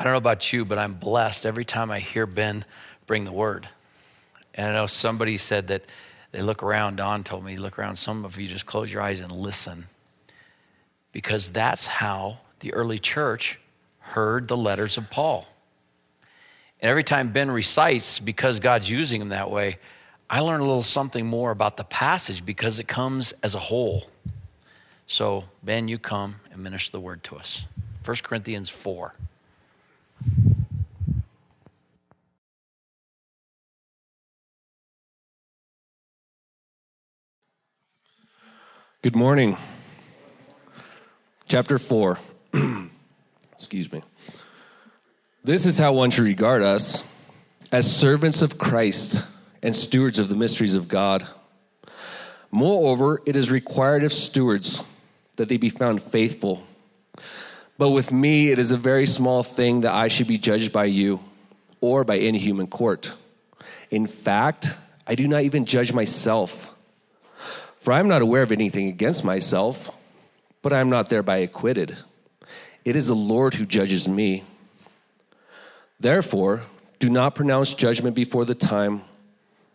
I don't know about you, but I'm blessed every time I hear Ben bring the word. And I know somebody said that they look around, Don told me, look around, some of you just close your eyes and listen. Because that's how the early church heard the letters of Paul. And every time Ben recites, because God's using him that way, I learn a little something more about the passage because it comes as a whole. So, Ben, you come and minister the word to us. 1 Corinthians 4. Good morning. Chapter 4. Excuse me. This is how one should regard us as servants of Christ and stewards of the mysteries of God. Moreover, it is required of stewards that they be found faithful. But with me, it is a very small thing that I should be judged by you or by any human court. In fact, I do not even judge myself. For I am not aware of anything against myself, but I am not thereby acquitted. It is the Lord who judges me. Therefore, do not pronounce judgment before the time,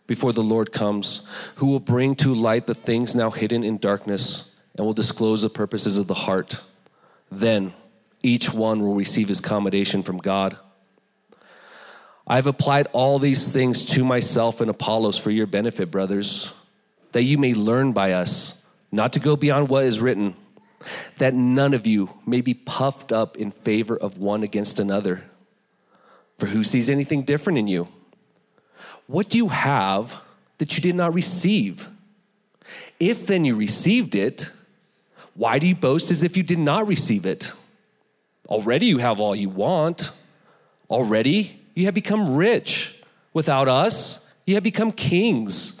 before the Lord comes, who will bring to light the things now hidden in darkness and will disclose the purposes of the heart. Then each one will receive his commendation from God. I have applied all these things to myself and Apollos for your benefit, brothers that you may learn by us, not to go beyond what is written, that none of you may be puffed up in favor of one against another. For who sees anything different in you? What do you have that you did not receive? If then you received it, why do you boast as if you did not receive it? Already you have all you want. Already you have become rich. Without us, you have become kings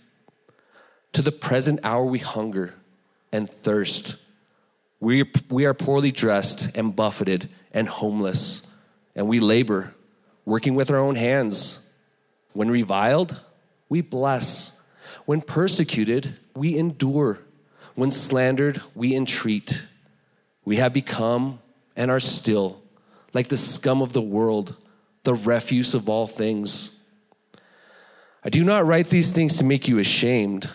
To the present hour we hunger and thirst. We, we are poorly dressed and buffeted and homeless, and we labor, working with our own hands. When reviled, we bless. When persecuted, we endure. When slandered, we entreat. We have become and are still like the scum of the world, the refuse of all things. I do not write these things to make you ashamed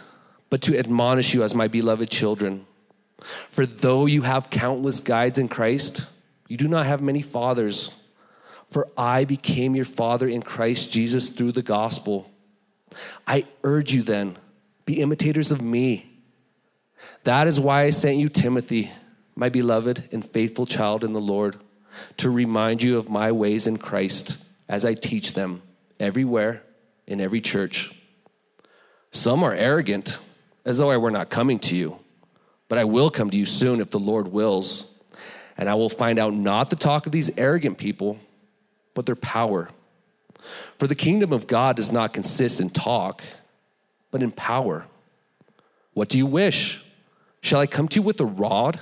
but to admonish you as my beloved children. For though you have countless guides in Christ, you do not have many fathers. For I became your father in Christ Jesus through the gospel. I urge you then, be imitators of me. That is why I sent you Timothy, my beloved and faithful child in the Lord, to remind you of my ways in Christ as I teach them everywhere in every church. Some are arrogant as though I were not coming to you. But I will come to you soon if the Lord wills, and I will find out not the talk of these arrogant people, but their power. For the kingdom of God does not consist in talk, but in power. What do you wish? Shall I come to you with a rod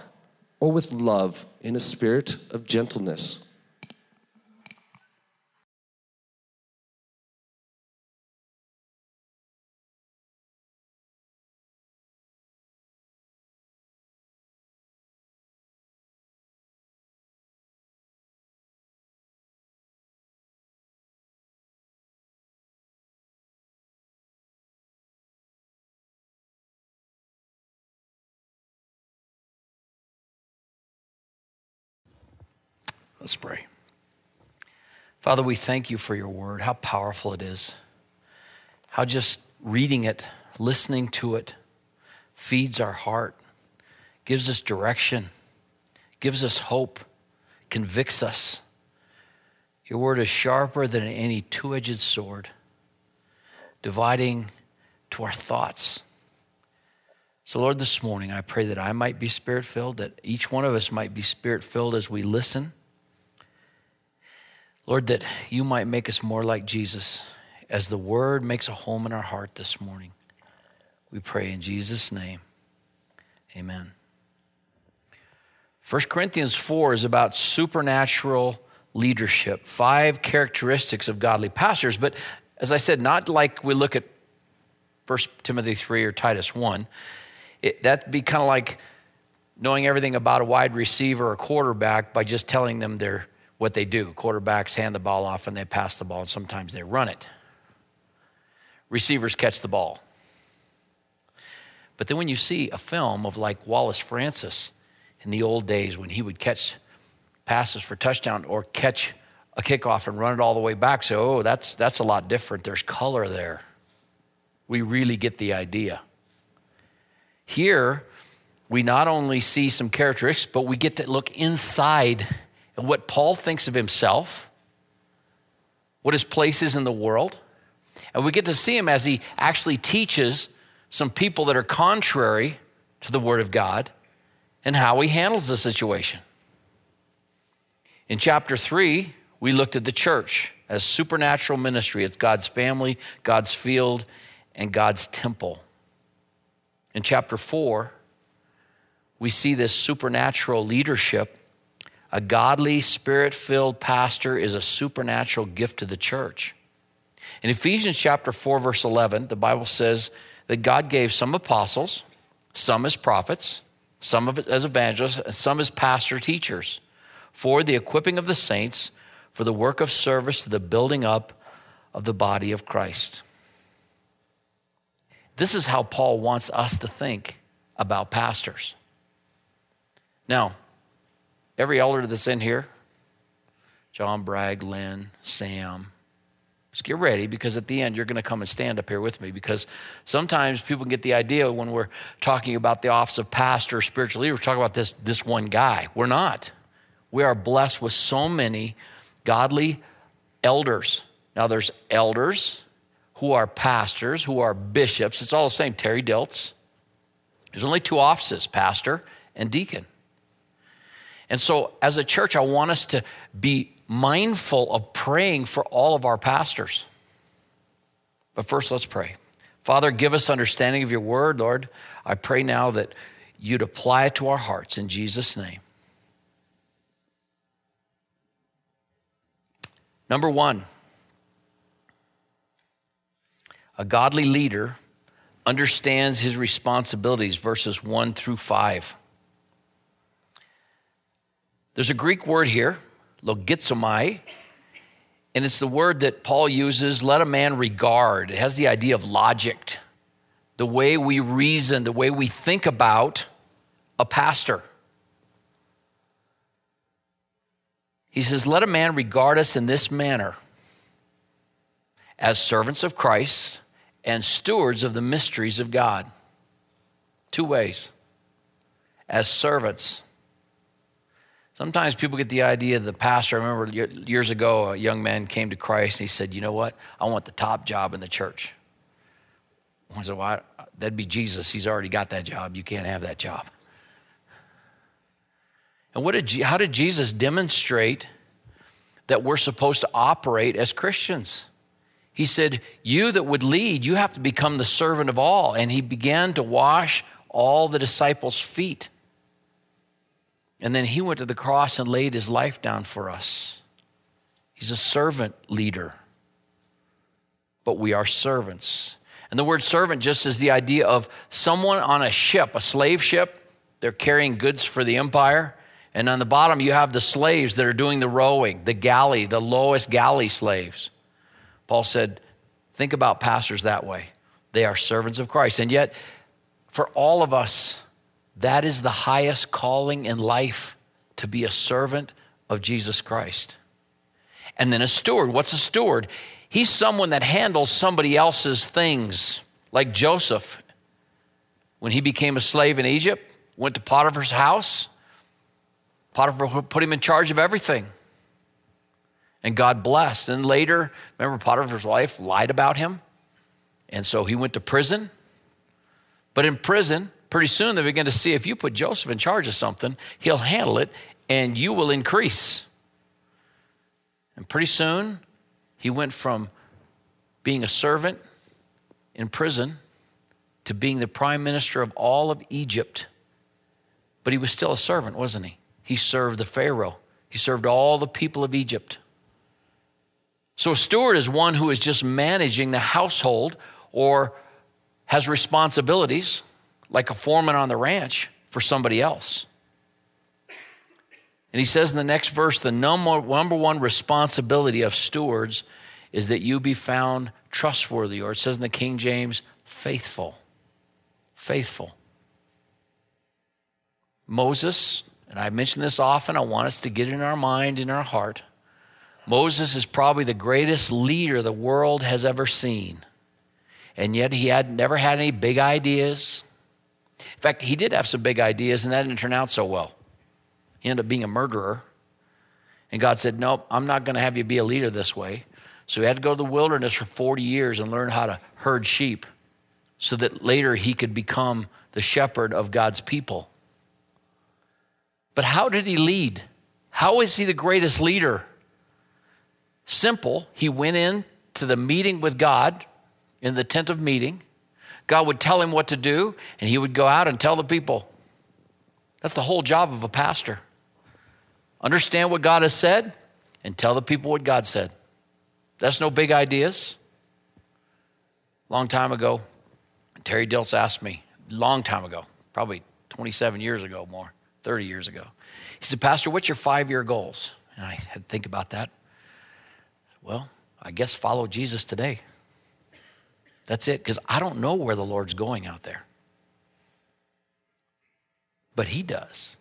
or with love in a spirit of gentleness? Let's pray. Father, we thank you for your word, how powerful it is, how just reading it, listening to it, feeds our heart, gives us direction, gives us hope, convicts us. Your word is sharper than any two edged sword, dividing to our thoughts. So, Lord, this morning I pray that I might be spirit filled, that each one of us might be spirit filled as we listen Lord, that you might make us more like Jesus as the word makes a home in our heart this morning. We pray in Jesus' name. Amen. 1 Corinthians 4 is about supernatural leadership, five characteristics of godly pastors. But as I said, not like we look at 1 Timothy 3 or Titus 1. It, that'd be kind of like knowing everything about a wide receiver or quarterback by just telling them their, what they do. Quarterbacks hand the ball off and they pass the ball, and sometimes they run it. Receivers catch the ball. But then when you see a film of like Wallace Francis in the old days when he would catch passes for touchdown or catch a kickoff and run it all the way back, so oh, that's that's a lot different. There's color there. We really get the idea. Here, we not only see some characteristics, but we get to look inside at what Paul thinks of himself, what his place is in the world, and we get to see him as he actually teaches some people that are contrary to the Word of God and how he handles the situation. In chapter three, we looked at the church as supernatural ministry. It's God's family, God's field, and God's temple. In chapter four, we see this supernatural leadership. A godly, spirit filled pastor is a supernatural gift to the church. In Ephesians chapter 4, verse 11, the Bible says that God gave some apostles, some as prophets, some as evangelists, and some as pastor teachers for the equipping of the saints for the work of service to the building up of the body of Christ. This is how Paul wants us to think about pastors. Now, every elder that's in here, John Bragg, Lynn, Sam, just get ready because at the end you're going to come and stand up here with me because sometimes people get the idea when we're talking about the office of pastor, spiritual leader, we're talking about this, this one guy. We're not. We are blessed with so many godly elders. Now, there's elders who are pastors, who are bishops. It's all the same, Terry Dilts. There's only two offices pastor and deacon. And so, as a church, I want us to be mindful of praying for all of our pastors. But first, let's pray. Father, give us understanding of your word, Lord. I pray now that you'd apply it to our hearts in Jesus' name. Number one, a godly leader understands his responsibilities, verses 1 through 5. There's a Greek word here, logizomai, and it's the word that Paul uses, let a man regard. It has the idea of logic, the way we reason, the way we think about a pastor. He says, let a man regard us in this manner as servants of Christ and stewards of the mysteries of God. Two ways. As servants. Sometimes people get the idea the pastor. I remember years ago, a young man came to Christ and he said, You know what? I want the top job in the church. I said, Well, that'd be Jesus. He's already got that job. You can't have that job. And what did, how did Jesus demonstrate that we're supposed to operate as Christians? He said, You that would lead, you have to become the servant of all. And he began to wash all the disciples' feet. And then he went to the cross and laid his life down for us. He's a servant leader, but we are servants. And the word servant just is the idea of someone on a ship, a slave ship. They're carrying goods for the empire. And on the bottom, you have the slaves that are doing the rowing, the galley, the lowest galley slaves. Paul said, think about pastors that way. They are servants of Christ. And yet, for all of us, that is the highest calling in life to be a servant of Jesus Christ. And then a steward. What's a steward? He's someone that handles somebody else's things, like Joseph. When he became a slave in Egypt, went to Potiphar's house, Potiphar put him in charge of everything. And God blessed. And later, remember, Potiphar's wife lied about him. And so he went to prison. But in prison, pretty soon they begin to see if you put Joseph in charge of something, he'll handle it and you will increase. And pretty soon, he went from being a servant in prison to being the prime minister of all of Egypt. But he was still a servant, wasn't he? He served the Pharaoh, he served all the people of Egypt. So a steward is one who is just managing the household or has responsibilities, like a foreman on the ranch, for somebody else. And he says in the next verse the number, number one responsibility of stewards is that you be found trustworthy, or it says in the King James, faithful. Faithful. Moses, and I mention this often, I want us to get in our mind, in our heart. Moses is probably the greatest leader the world has ever seen. And yet he had never had any big ideas. In fact, he did have some big ideas, and that didn't turn out so well. He ended up being a murderer. And God said, Nope, I'm not going to have you be a leader this way. So he had to go to the wilderness for 40 years and learn how to herd sheep so that later he could become the shepherd of God's people. But how did he lead? How is he the greatest leader? Simple. He went in to the meeting with God in the tent of meeting. God would tell him what to do, and he would go out and tell the people. That's the whole job of a pastor. Understand what God has said and tell the people what God said. That's no big ideas. Long time ago, Terry Dilts asked me, long time ago, probably 27 years ago, more, 30 years ago. He said, Pastor, what's your five year goals? And I had to think about that. Well, I guess follow Jesus today. That's it, because I don't know where the Lord's going out there. But He does.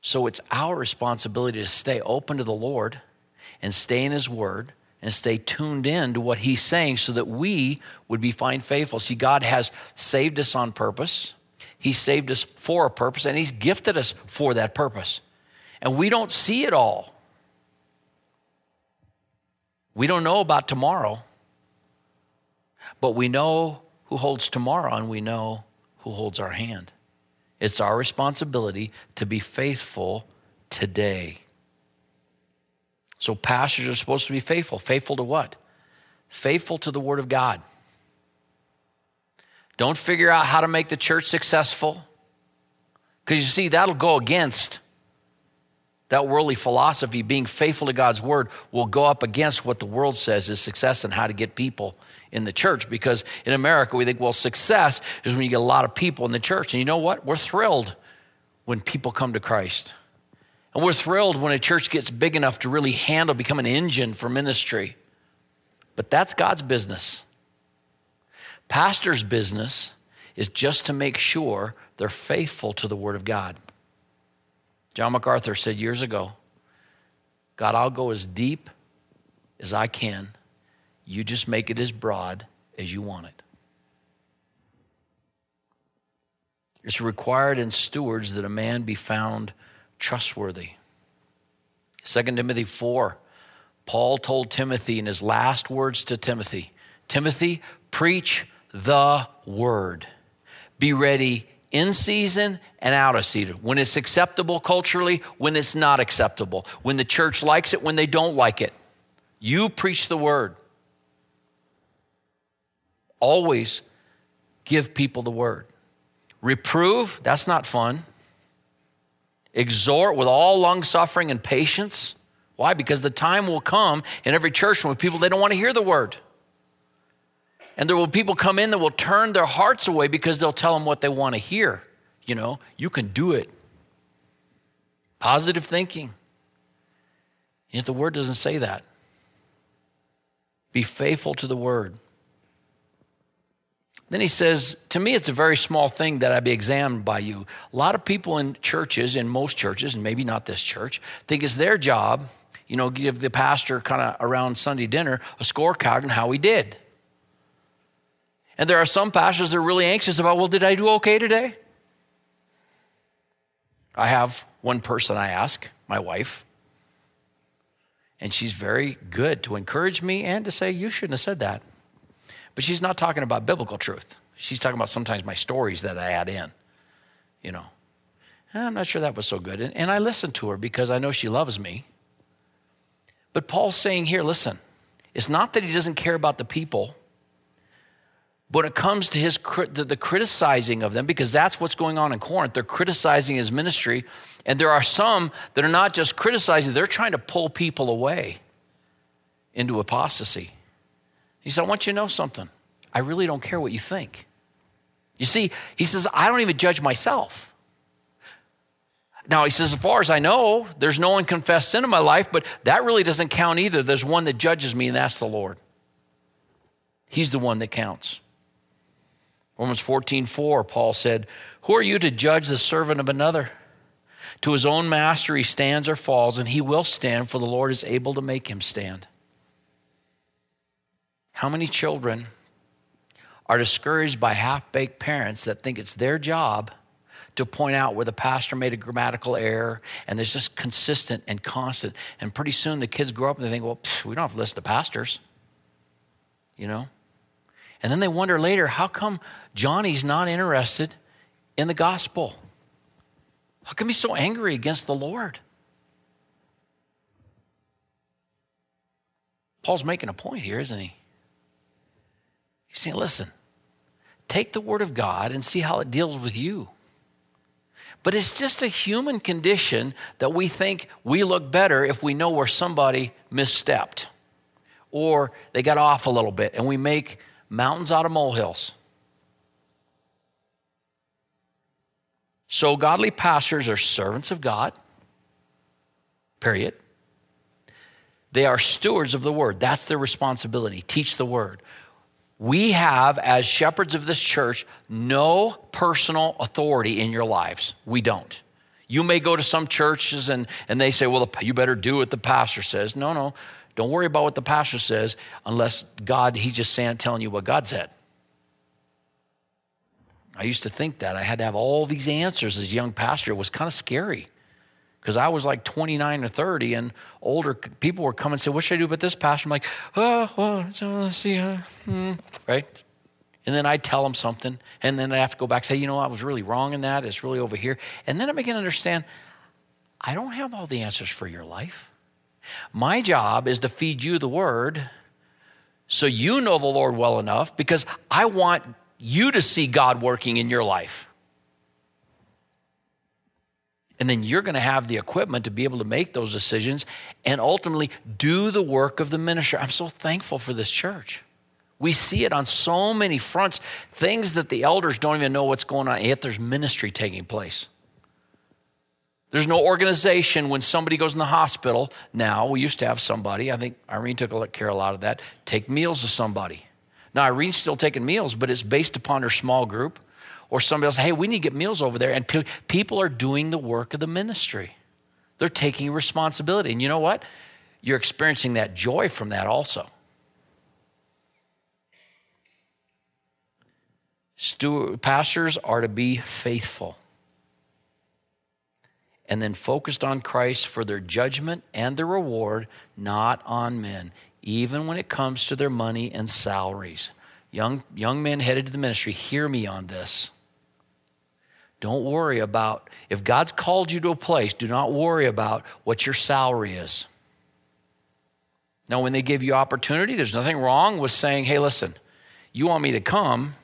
So it's our responsibility to stay open to the Lord and stay in His Word and stay tuned in to what He's saying so that we would be find faithful. See, God has saved us on purpose. He saved us for a purpose, and He's gifted us for that purpose. And we don't see it all. We don't know about tomorrow, but we know who holds tomorrow and we know who holds our hand. It's our responsibility to be faithful today. So, pastors are supposed to be faithful. Faithful to what? Faithful to the Word of God. Don't figure out how to make the church successful, because you see, that'll go against that worldly philosophy, being faithful to God's word, will go up against what the world says is success and how to get people in the church. Because in America, we think, well, success is when you get a lot of people in the church. And you know what? We're thrilled when people come to Christ. And we're thrilled when a church gets big enough to really handle, become an engine for ministry. But that's God's business. Pastor's business is just to make sure they're faithful to the Word of God. John MacArthur said years ago God, I'll go as deep as I can. You just make it as broad as you want it. It's required in stewards that a man be found trustworthy. 2 Timothy 4, Paul told Timothy in his last words to Timothy Timothy, preach the word. Be ready in season and out of season. When it's acceptable culturally, when it's not acceptable. When the church likes it, when they don't like it. You preach the word. Always give people the word. Reprove, that's not fun. Exhort with all long suffering and patience. Why? Because the time will come in every church when people they don't want to hear the word. And there will people come in that will turn their hearts away because they'll tell them what they want to hear. You know, you can do it. Positive thinking. Yet the word doesn't say that. Be faithful to the word. Then he says, To me, it's a very small thing that I be examined by you. A lot of people in churches, in most churches, and maybe not this church, think it's their job, you know, give the pastor kind of around Sunday dinner a scorecard on how he did. And there are some pastors that are really anxious about, well, did I do okay today? I have one person I ask, my wife, and she's very good to encourage me and to say, you shouldn't have said that. But she's not talking about biblical truth. She's talking about sometimes my stories that I add in, you know. I'm not sure that was so good. And, and I listen to her because I know she loves me. But Paul's saying here, listen, it's not that he doesn't care about the people, when it comes to his the criticizing of them, because that's what's going on in Corinth, they're criticizing his ministry, and there are some that are not just criticizing; they're trying to pull people away into apostasy. He said, "I want you to know something. I really don't care what you think." You see, he says, "I don't even judge myself." Now, he says, as far as I know, there's no unconfessed sin in my life, but that really doesn't count either. There's one that judges me, and that's the Lord. He's the one that counts. Romans 14, 4, Paul said, Who are you to judge the servant of another? To his own master he stands or falls, and he will stand, for the Lord is able to make him stand. How many children are discouraged by half baked parents that think it's their job to point out where the pastor made a grammatical error, and there's just consistent and constant. And pretty soon the kids grow up and they think, well, pff, we don't have to listen to pastors, you know? And then they wonder later, how come Johnny's not interested in the gospel? How come he's so angry against the Lord? Paul's making a point here, isn't he? He's saying, listen, take the word of God and see how it deals with you. But it's just a human condition that we think we look better if we know where somebody misstepped or they got off a little bit and we make mountains out of molehills. So, godly pastors are servants of God, period. They are stewards of the word. That's their responsibility. Teach the word. We have, as shepherds of this church, no personal authority in your lives. We don't. You may go to some churches and, and they say, well, you better do what the pastor says. No, no. Don't worry about what the pastor says unless God, he's just saying, telling you what God said. I used to think that I had to have all these answers as a young pastor. It was kind of scary because I was like 29 or 30, and older people were coming and saying, What should I do about this, Pastor? I'm like, Oh, well, let's see. Uh, hmm, right? And then I'd tell them something, and then I have to go back and say, You know, I was really wrong in that. It's really over here. And then I begin to understand I don't have all the answers for your life. My job is to feed you the word so you know the Lord well enough because I want you to see God working in your life. And then you're going to have the equipment to be able to make those decisions and ultimately do the work of the ministry. I'm so thankful for this church. We see it on so many fronts, things that the elders don't even know what's going on, yet there's ministry taking place. There's no organization when somebody goes in the hospital. Now, we used to have somebody, I think Irene took care of a lot of that, take meals to somebody. Now, Irene's still taking meals, but it's based upon her small group or somebody else, hey, we need to get meals over there. And pe- people are doing the work of the ministry. They're taking responsibility. And you know what? You're experiencing that joy from that also. Steward, pastors are to be faithful and then focused on Christ for their judgment and their reward, not on men, even when it comes to their money and salaries. Young, young men headed to the ministry, hear me on this. Don't worry about, if God's called you to a place, do not worry about what your salary is. Now, when they give you opportunity, there's nothing wrong with saying, hey, listen, you want me to come.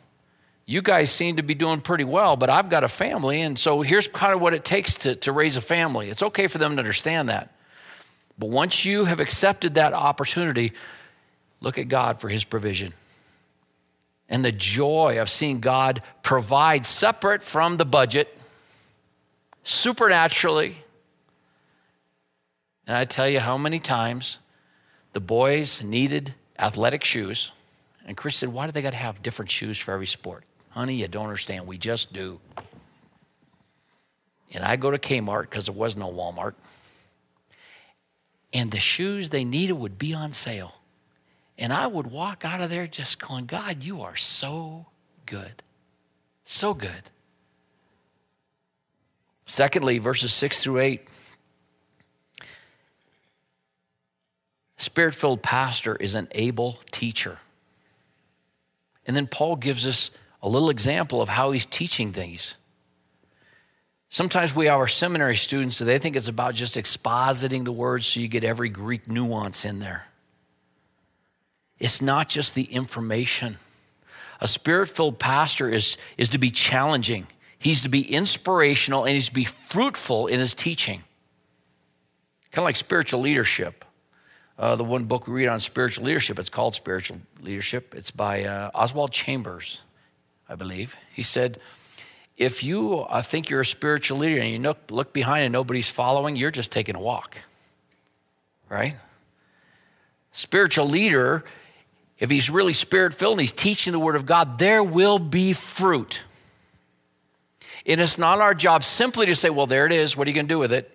You guys seem to be doing pretty well, but I've got a family, and so here's kind of what it takes to, to raise a family. It's okay for them to understand that. But once you have accepted that opportunity, look at God for his provision and the joy of seeing God provide separate from the budget, supernaturally. And I tell you how many times the boys needed athletic shoes. And Chris said, Why do they got to have different shoes for every sport? Honey, you don't understand. We just do. And I go to Kmart because there was no Walmart. And the shoes they needed would be on sale. And I would walk out of there just going, God, you are so good. So good. Secondly, verses 6 through 8. Spirit filled pastor is an able teacher. And then Paul gives us a little example of how he's teaching things. Sometimes we have our seminary students, so they think it's about just expositing the words so you get every Greek nuance in there. It's not just the information. A spirit filled pastor is, is to be challenging, he's to be inspirational, and he's to be fruitful in his teaching. Kind of like spiritual leadership. Uh, the one book we read on spiritual leadership, it's called Spiritual Leadership. It's by uh, Oswald Chambers, I believe. He said, if you uh, think you're a spiritual leader and you look, look behind and nobody's following, you're just taking a walk, right? Spiritual leader, if he's really spirit filled and he's teaching the word of God, there will be fruit. And it's not our job simply to say, well, there it is. What are you going to do with it?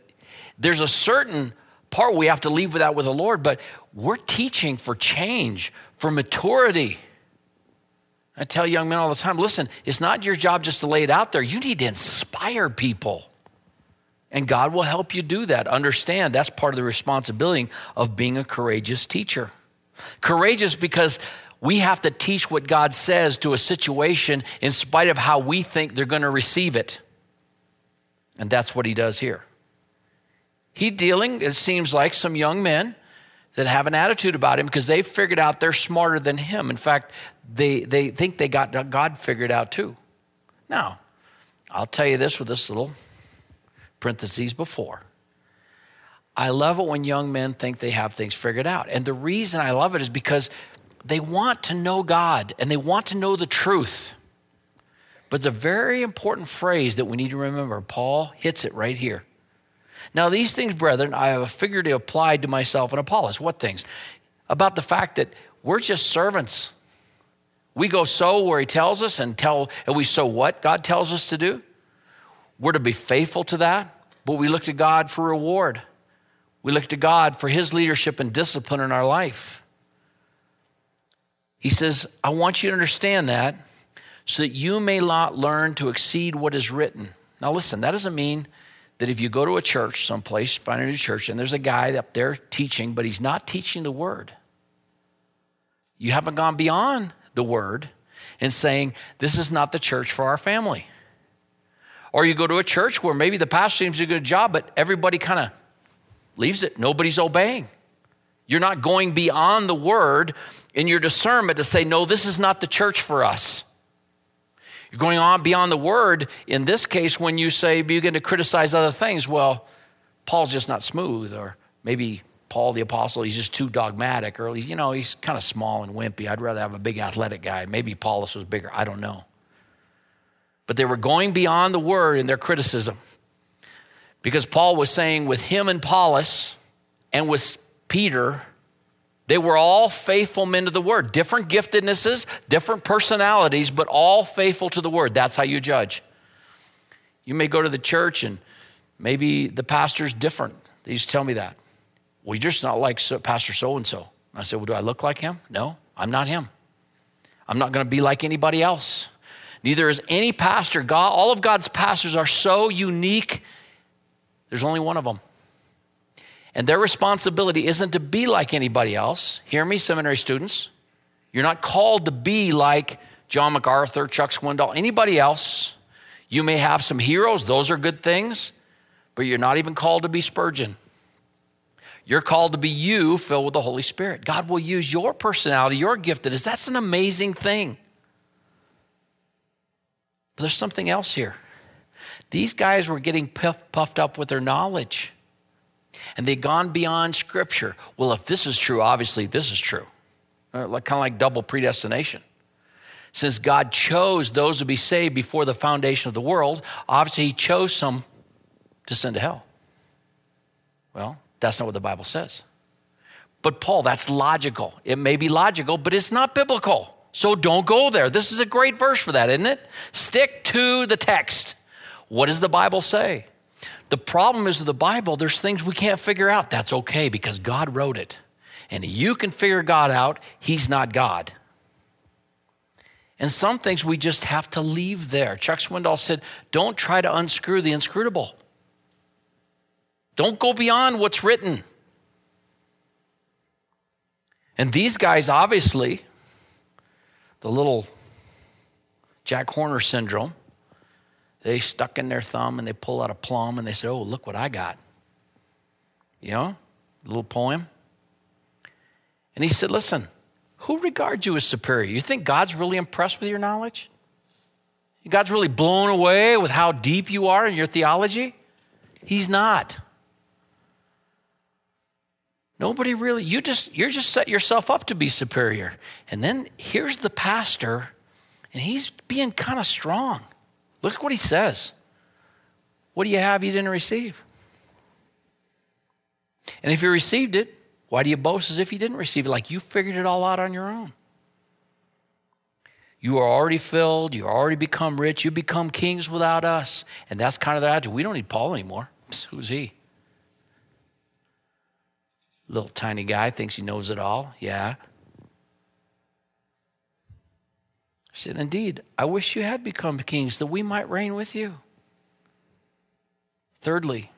There's a certain part we have to leave with that with the Lord, but we're teaching for change, for maturity. I tell young men all the time listen, it's not your job just to lay it out there. You need to inspire people. And God will help you do that. Understand that's part of the responsibility of being a courageous teacher. Courageous because we have to teach what God says to a situation in spite of how we think they're going to receive it. And that's what he does here. He dealing, it seems like, some young men that have an attitude about him because they've figured out they're smarter than him. In fact, they, they think they got God figured out too. Now, I'll tell you this with this little parentheses before. I love it when young men think they have things figured out. And the reason I love it is because they want to know God and they want to know the truth. But the very important phrase that we need to remember, Paul hits it right here. Now, these things, brethren, I have to apply to myself and Apollos. What things? About the fact that we're just servants. We go sow where he tells us and tell, and we sow what God tells us to do. We're to be faithful to that, but we look to God for reward. We look to God for his leadership and discipline in our life. He says, I want you to understand that so that you may not learn to exceed what is written. Now, listen, that doesn't mean that if you go to a church someplace, find a new church, and there's a guy up there teaching, but he's not teaching the word, you haven't gone beyond the word and saying, This is not the church for our family. Or you go to a church where maybe the pastor seems to do a good job, but everybody kind of leaves it. Nobody's obeying. You're not going beyond the word in your discernment to say, No, this is not the church for us. You're going on beyond the word in this case when you say, begin to criticize other things. Well, Paul's just not smooth, or maybe Paul the apostle, he's just too dogmatic, or he's you know, he's kind of small and wimpy. I'd rather have a big athletic guy. Maybe Apollos was bigger. I don't know. But they were going beyond the word in their criticism. Because Paul was saying with him and Apollos and with Peter, they were all faithful men to the word, different giftednesses, different personalities, but all faithful to the word. That's how you judge. You may go to the church and maybe the pastor's different. They used to tell me that. Well, you're just not like Pastor so and so. I said, Well, do I look like him? No, I'm not him. I'm not going to be like anybody else. Neither is any pastor. God, all of God's pastors are so unique. There's only one of them. And their responsibility isn't to be like anybody else. Hear me, seminary students. You're not called to be like John MacArthur, Chuck Swindoll, anybody else. You may have some heroes, those are good things, but you're not even called to be Spurgeon. You're called to be you filled with the Holy Spirit. God will use your personality, your giftedness. That's That's an amazing thing. But there's something else here. These guys were getting puffed up with their knowledge and they'd gone beyond Scripture. Well, if this is true, obviously this is true. Uh, like, kind of like double predestination. Since God chose those to be saved before the foundation of the world, obviously He chose some to send to hell. Well, that's not what the Bible says. But, Paul, that's logical. It may be logical, but it's not biblical. So don't go there. This is a great verse for that, isn't it? Stick to the text. What does the Bible say? The problem is with the Bible, there's things we can't figure out. That's okay because God wrote it. And you can figure God out, He's not God. And some things we just have to leave there. Chuck Swindoll said, Don't try to unscrew the inscrutable. Don't go beyond what's written. And these guys, obviously, the little Jack Horner syndrome, They stuck in their thumb and they pull out a plum and they say, Oh, look what I got. You know, a little poem. And he said, Listen, who regards you as superior? You think God's really impressed with your knowledge? God's really blown away with how deep you are in your theology? He's not. Nobody really, you just, you're just set yourself up to be superior. And then here's the pastor, and he's being kind of strong. Look what he says. What do you have you didn't receive? And if you received it, why do you boast as if you didn't receive it? Like you figured it all out on your own. You are already filled. You already become rich. You become kings without us. And that's kind of the attitude. We don't need Paul anymore. Who's he? Little tiny guy thinks he knows it all. Yeah. I said, Indeed, I wish you had become kings that we might reign with you. Thirdly,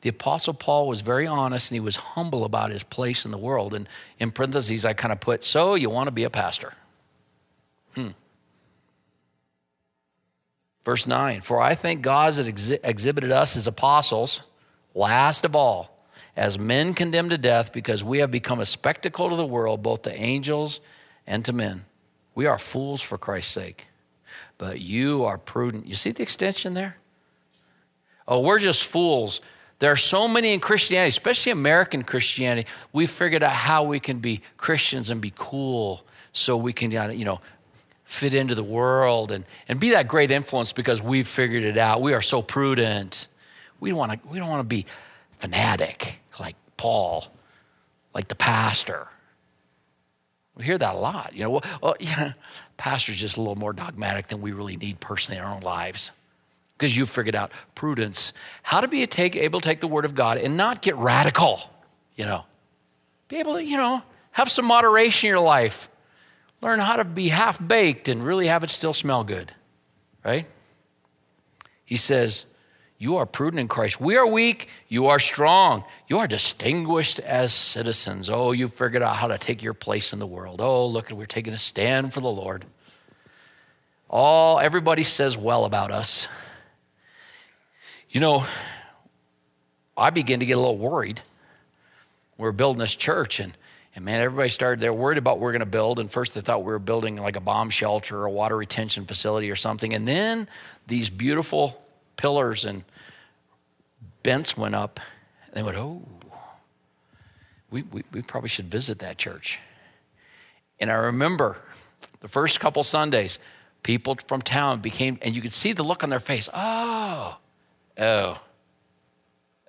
the Apostle Paul was very honest and he was humble about his place in the world. And in parentheses, I kind of put, So you want to be a pastor? Hmm. Verse 9 For I think God has exhi- exhibited us as apostles, last of all, as men condemned to death because we have become a spectacle to the world, both to angels and to men. We are fools for Christ's sake, but you are prudent. You see the extension there? Oh, we're just fools. There are so many in Christianity, especially American Christianity. We figured out how we can be Christians and be cool so we can, uh, you know, fit into the world and, and be that great influence because we've figured it out. We are so prudent. We don't want to, we don't want to be fanatic Paul, like the pastor. We hear that a lot. You know, well, well yeah, pastor's just a little more dogmatic than we really need personally in our own lives. Because you've figured out prudence, how to be take, able to take the word of God and not get radical, you know. Be able to, you know, have some moderation in your life. Learn how to be half baked and really have it still smell good, right? He says, you are prudent in Christ. We are weak. You are strong. You are distinguished as citizens. Oh, you figured out how to take your place in the world. Oh, look, we're taking a stand for the Lord. All everybody says well about us. You know, I begin to get a little worried. We're building this church, and, and man, everybody started, they're worried about what we're going to build. And first they thought we were building like a bomb shelter or a water retention facility or something. And then these beautiful pillars and bents went up. And they went, oh, we, we, we probably should visit that church. And I remember the first couple Sundays, people from town became, and you could see the look on their face. Oh, oh,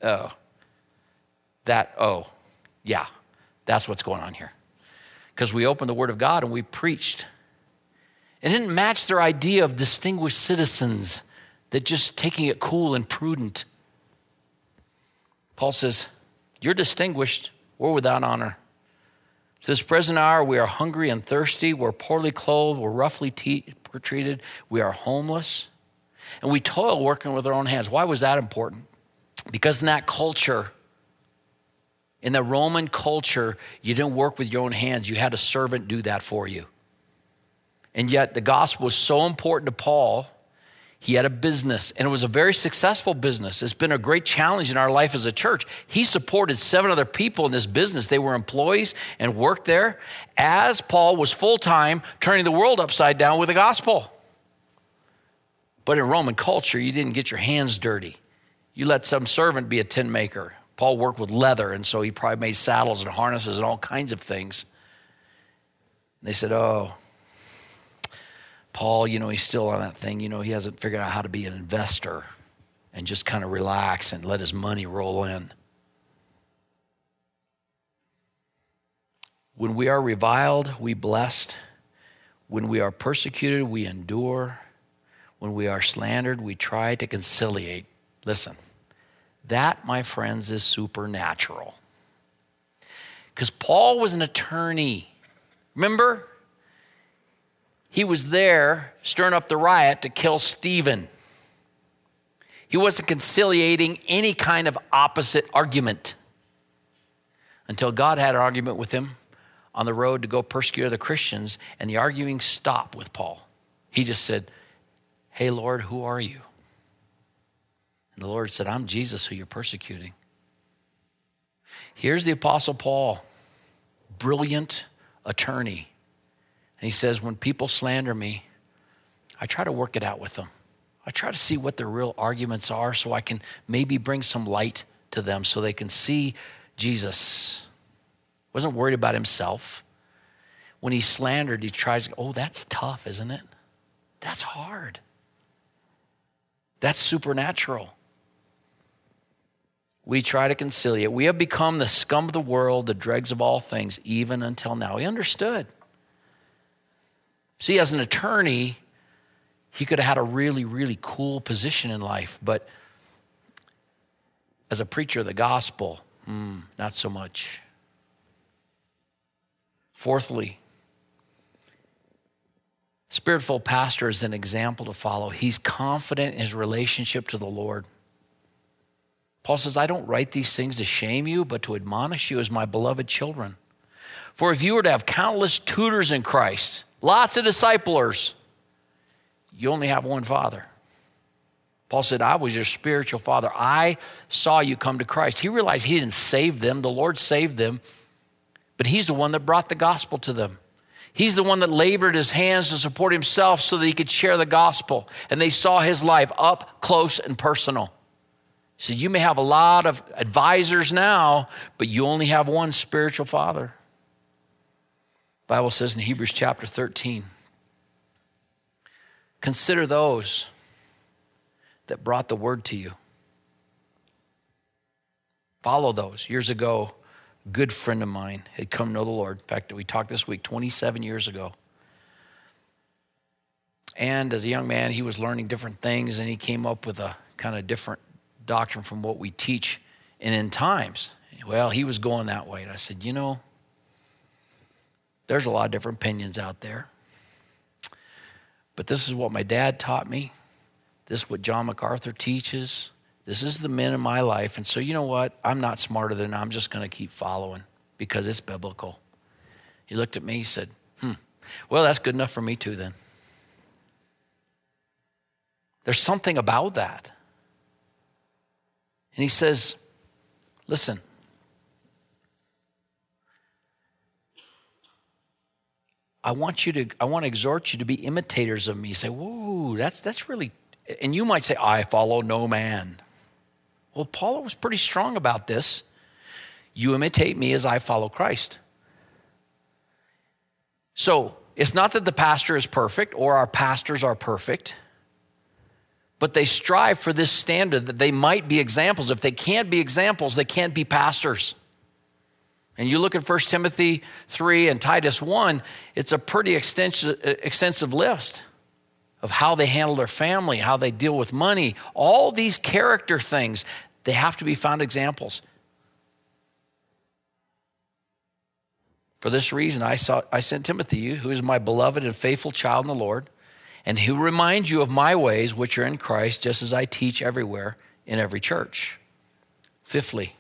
oh. That, oh, yeah, that's what's going on here. Because we opened the Word of God and we preached. It didn't match their idea of distinguished citizens that just taking it cool and prudent. Paul says, You're distinguished, we're without honor. To this present hour, we are hungry and thirsty, we're poorly clothed, we're roughly te- treated, we are homeless, and we toil working with our own hands. Why was that important? Because in that culture, in the Roman culture, you didn't work with your own hands, you had a servant do that for you. And yet, the gospel was so important to Paul he had a business, and it was a very successful business. It's been a great challenge in our life as a church. He supported seven other people in this business. They were employees and worked there as Paul was full time turning the world upside down with the gospel. But in Roman culture, you didn't get your hands dirty. You let some servant be a tent maker. Paul worked with leather, and so he probably made saddles and harnesses and all kinds of things. They said, Oh, Paul, you know, he's still on that thing. You know, he hasn't figured out how to be an investor and just kind of relax and let his money roll in. When we are reviled, we blessed. When we are persecuted, we endure. When we are slandered, we try to conciliate. Listen, that, my friends, is supernatural. Because Paul was an attorney. Remember? He was there stirring up the riot to kill Stephen. He wasn't conciliating any kind of opposite argument until God had an argument with him on the road to go persecute the Christians, and the arguing stopped with Paul. He just said, Hey, Lord, who are you? And the Lord said, I'm Jesus who you're persecuting. Here's the Apostle Paul, brilliant attorney. And he says, When people slander me, I try to work it out with them. I try to see what their real arguments are so I can maybe bring some light to them so they can see Jesus. Wasn't worried about himself. When he slandered, he tries, oh, that's tough, isn't it? That's hard. That's supernatural. We try to conciliate. We have become the scum of the world, the dregs of all things, even until now. He understood. See, as an attorney, he could have had a really, really cool position in life, but as a preacher of the gospel, hmm, not so much. Fourthly, Spiritful pastor is an example to follow. He's confident in his relationship to the Lord. Paul says, I don't write these things to shame you, but to admonish you as my beloved children. For if you were to have countless tutors in Christ, lots of disciplers, you only have one father. Paul said, I was your spiritual father. I saw you come to Christ. He realized he didn't save them, the Lord saved them, but he's the one that brought the gospel to them. He's the one that labored his hands to support himself so that he could share the gospel. And they saw his life up close and personal. So you may have a lot of advisors now, but you only have one spiritual father. Bible says in Hebrews chapter 13, consider those that brought the word to you. Follow those. Years ago, a good friend of mine had come to know the Lord. In fact, we talked this week 27 years ago. And as a young man, he was learning different things and he came up with a kind of different doctrine from what we teach and in times. Well, he was going that way. And I said, you know, there's a lot of different opinions out there. But this is what my dad taught me. This is what John MacArthur teaches. This is the men in my life. And so, you know what? I'm not smarter than I'm just going to keep following because it's biblical. He looked at me, he said, hmm, well, that's good enough for me too, then. There's something about that. And he says, listen, I want you to, I want to exhort you to be imitators of me. You say, whoa, that's, that's really, and you might say, I follow no man. Well, Paul was pretty strong about this. You imitate me as I follow Christ. So it's not that the pastor is perfect or our pastors are perfect, but they strive for this standard that they might be examples. If they can't be examples, they can't be pastors. And you look at 1 Timothy 3 and Titus 1, it's a pretty extensive, list of how they handle their family, how they deal with money, all these character things. They have to be found examples. For this reason, I, saw, I sent Timothy, you, who is my beloved and faithful child in the Lord, and who reminds you of my ways which are in Christ, just as I teach everywhere in every church. Fifthly,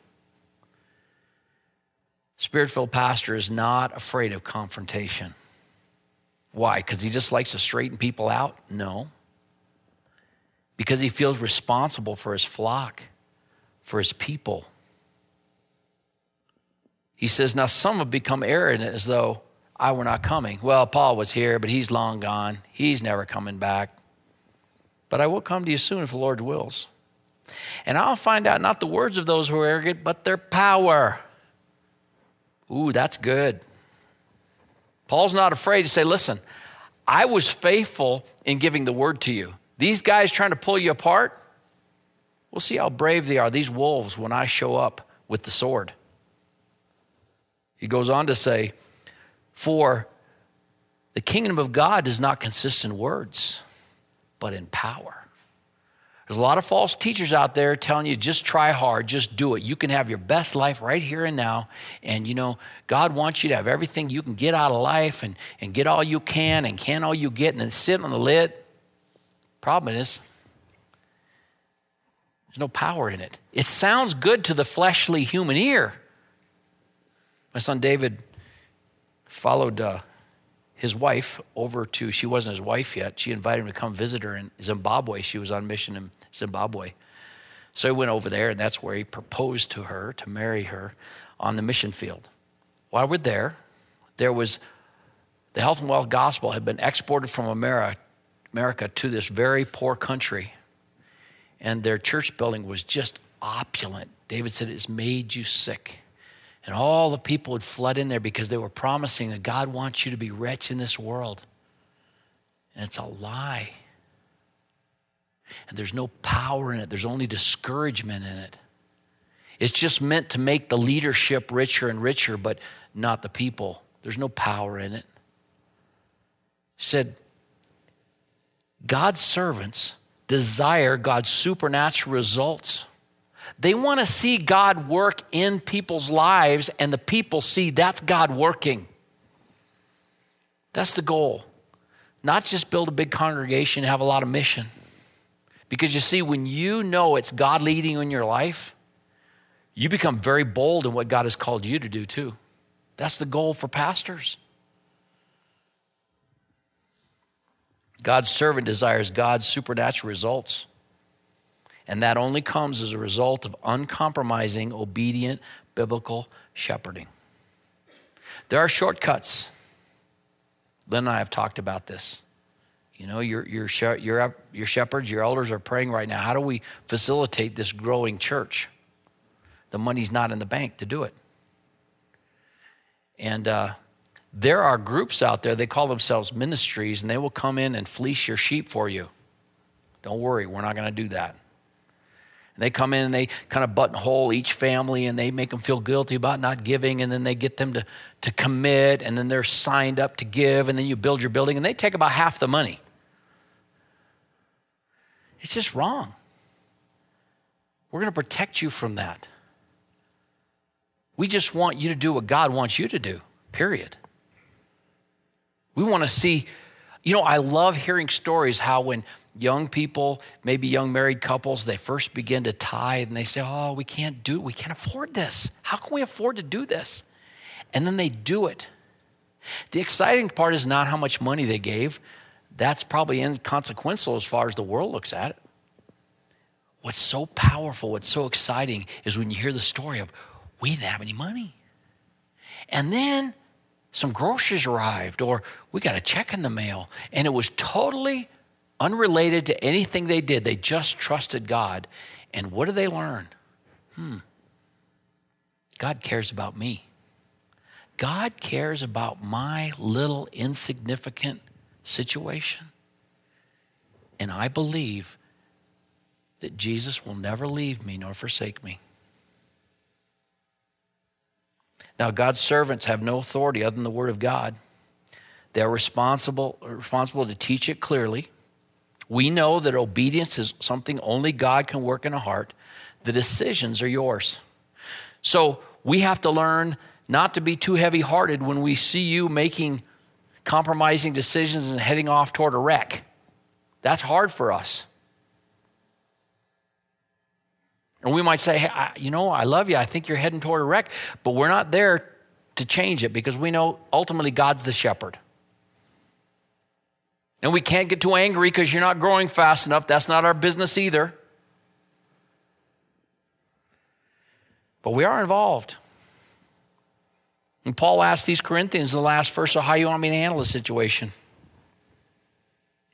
Spirit filled pastor is not afraid of confrontation. Why? Because he just likes to straighten people out? No. Because he feels responsible for his flock, for his people. He says, Now some have become arrogant as though I were not coming. Well, Paul was here, but he's long gone. He's never coming back. But I will come to you soon if the Lord wills. And I'll find out not the words of those who are arrogant, but their power. Ooh, that's good. Paul's not afraid to say, listen, I was faithful in giving the word to you. These guys trying to pull you apart, we'll see how brave they are, these wolves, when I show up with the sword. He goes on to say, For the kingdom of God does not consist in words, but in power. There's a lot of false teachers out there telling you just try hard, just do it. You can have your best life right here and now. And you know, God wants you to have everything you can get out of life and, and get all you can and can all you get and then sit on the lid. Problem is, there's no power in it. It sounds good to the fleshly human ear. My son David followed uh, his wife over to, she wasn't his wife yet. She invited him to come visit her in Zimbabwe. She was on mission in Zimbabwe. So he went over there, and that's where he proposed to her to marry her on the mission field. While we're there, there was the health and wealth gospel had been exported from America, America to this very poor country. And their church building was just opulent. David said, It's made you sick. And all the people would flood in there because they were promising that God wants you to be rich in this world. And it's a lie. And there's no power in it, there's only discouragement in it. It's just meant to make the leadership richer and richer, but not the people. There's no power in it. He said, God's servants desire God's supernatural results. They want to see God work in people's lives, and the people see that's God working. That's the goal. Not just build a big congregation, and have a lot of mission. Because you see, when you know it's God leading you in your life, you become very bold in what God has called you to do too. That's the goal for pastors. God's servant desires God's supernatural results. And that only comes as a result of uncompromising, obedient, biblical shepherding. There are shortcuts. Lynn and I have talked about this. You know, your, your, your, your shepherds, your elders are praying right now. How do we facilitate this growing church? The money's not in the bank to do it. And uh, there are groups out there, they call themselves ministries, and they will come in and fleece your sheep for you. Don't worry, we're not going to do that. And they come in and they kind of buttonhole each family and they make them feel guilty about not giving. And then they get them to, to commit and then they're signed up to give. And then you build your building and they take about half the money. It's just wrong. We're going to protect you from that. We just want you to do what God wants you to do, period. We want to see, you know, I love hearing stories how when young people, maybe young married couples, they first begin to tithe and they say, Oh, we can't do it. We can't afford this. How can we afford to do this? And then they do it. The exciting part is not how much money they gave, that's probably inconsequential as far as the world looks at it. What's so powerful, what's so exciting is when you hear the story of, we didn't have any money. And then some groceries arrived, or we got a check in the mail, and it was totally unrelated to anything they did. They just trusted God. And what do they learn? Hmm. God cares about me. God cares about my little insignificant situation. And I believe that Jesus will never leave me nor forsake me. Now, God's servants have no authority other than the Word of God. They are responsible, responsible to teach it clearly we know that obedience is something only God can work in a heart. The decisions are yours. So we have to learn not to be too heavy hearted when we see you making compromising decisions and heading off toward a wreck. That's hard for us. And we might say, hey, I, you know, I love you. I think you're heading toward a wreck, but we're not there to change it because we know ultimately God's the shepherd. And we can't get too angry because you're not growing fast enough. That's not our business either. But we are involved. And Paul asked these Corinthians in the last verse, so how you want me to handle the situation?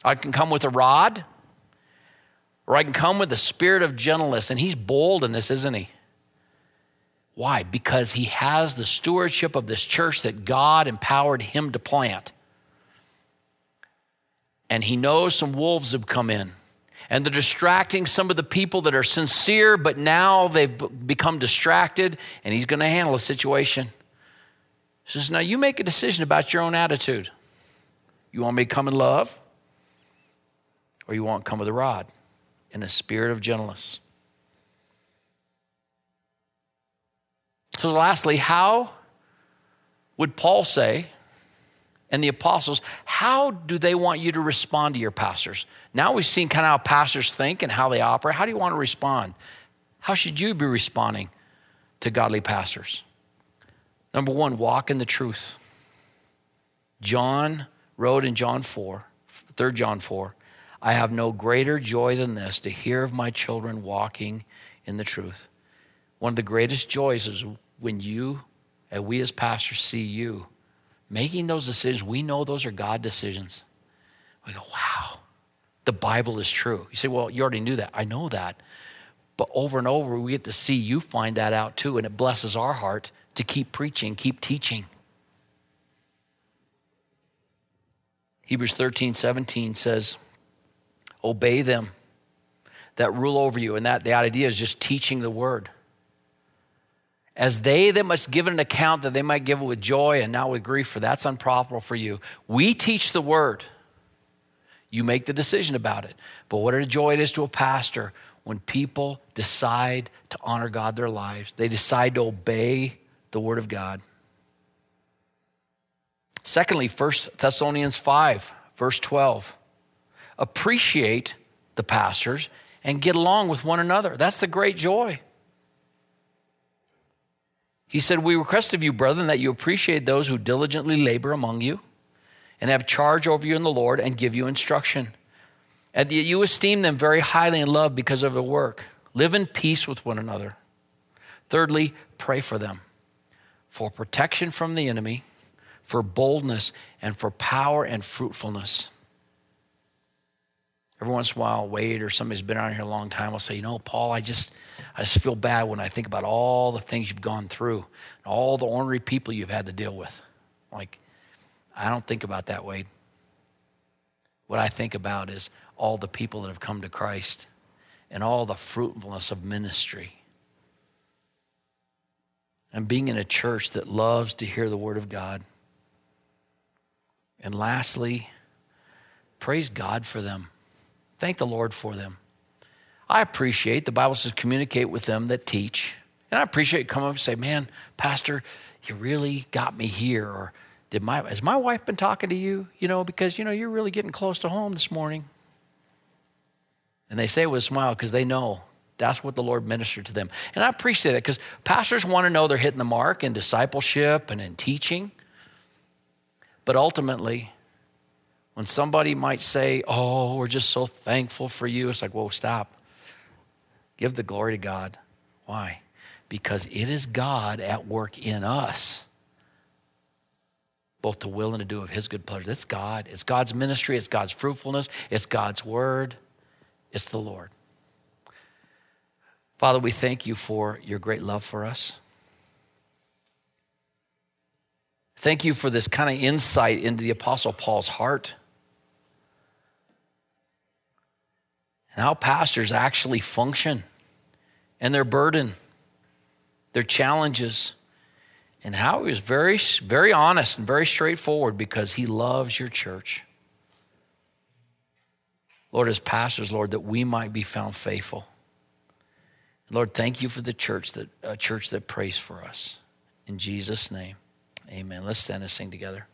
I can come with a rod, or I can come with the spirit of gentleness. And he's bold in this, isn't he? Why? Because he has the stewardship of this church that God empowered him to plant and he knows some wolves have come in. And they're distracting some of the people that are sincere, but now they've become distracted, and he's going to handle a situation. He says, Now you make a decision about your own attitude. You want me to come in love, or you want to come with a rod in a spirit of gentleness? So, lastly, how would Paul say and the apostles, how do they want you to respond to your pastors? Now we've seen kind of how pastors think and how they operate. How do you want to respond? How should you be responding to godly pastors? Number one, walk in the truth. John wrote in John 4, 3 John 4, I have no greater joy than this to hear of my children walking in the truth. One of the greatest joys is when you, and we as pastors, see you making those decisions. We know those are God decisions. We go, wow, the Bible is true. You say, well, you already knew that. I know that. But over and over, we get to see you find that out too, and it blesses our heart to keep preaching, keep teaching. Hebrews 13, 17 says, Obey them that rule over you. And that the idea is just teaching the word. As they that must give an account that they might give it with joy and not with grief, for that's unprofitable for you. We teach the word. You make the decision about it. But what a joy it is to a pastor when people decide to honor God their lives. They decide to obey the word of God. Secondly, 1 Thessalonians 5, verse 12. Appreciate the pastors and get along with one another. That's the great joy. He said, We request of you, brethren, that you appreciate those who diligently labor among you and have charge over you in the Lord and give you instruction. And that you esteem them very highly in love because of their work. Live in peace with one another. Thirdly, pray for them for protection from the enemy for boldness and for power and fruitfulness. Every once in a while, Wade or somebody's been around here a long time will say, You know, Paul, I just, I just feel bad when I think about all the things you've gone through and all the ornery people you've had to deal with. Like, I don't think about that, Wade. What I think about is all the people that have come to Christ and all the fruitfulness of ministry. And being in a church that loves to hear the Word of God and lastly, praise God for them. Thank the Lord for them. I appreciate, the Bible says, communicate with them that teach. And I appreciate come up and say, man, Pastor, you really got me here. Or did my has my wife been talking to you? You know, because you know, you're really getting close to home this morning. And they say it with a smile because they know that's what the Lord ministered to them. And I appreciate that because pastors want to know they're hitting the mark in discipleship and in teaching. But ultimately, when somebody might say, Oh, we're just so thankful for you, it's like, Whoa, stop. Give the glory to God. Why? Because it is God at work in us, both to will and to do of His good pleasure. That's God. It's God's ministry, it's God's fruitfulness, it's God's word, it's the Lord. Father, we thank you for your great love for us. Thank you for this kind of insight into the Apostle Paul's heart and how pastors actually function and their burden, their challenges, and how he was very, very honest and very straightforward because he loves your church. Lord, as pastors, Lord, that we might be found faithful. Lord, thank you for the church that a church that prays for us. In Jesus' name. Amen. Let's stand and sing together.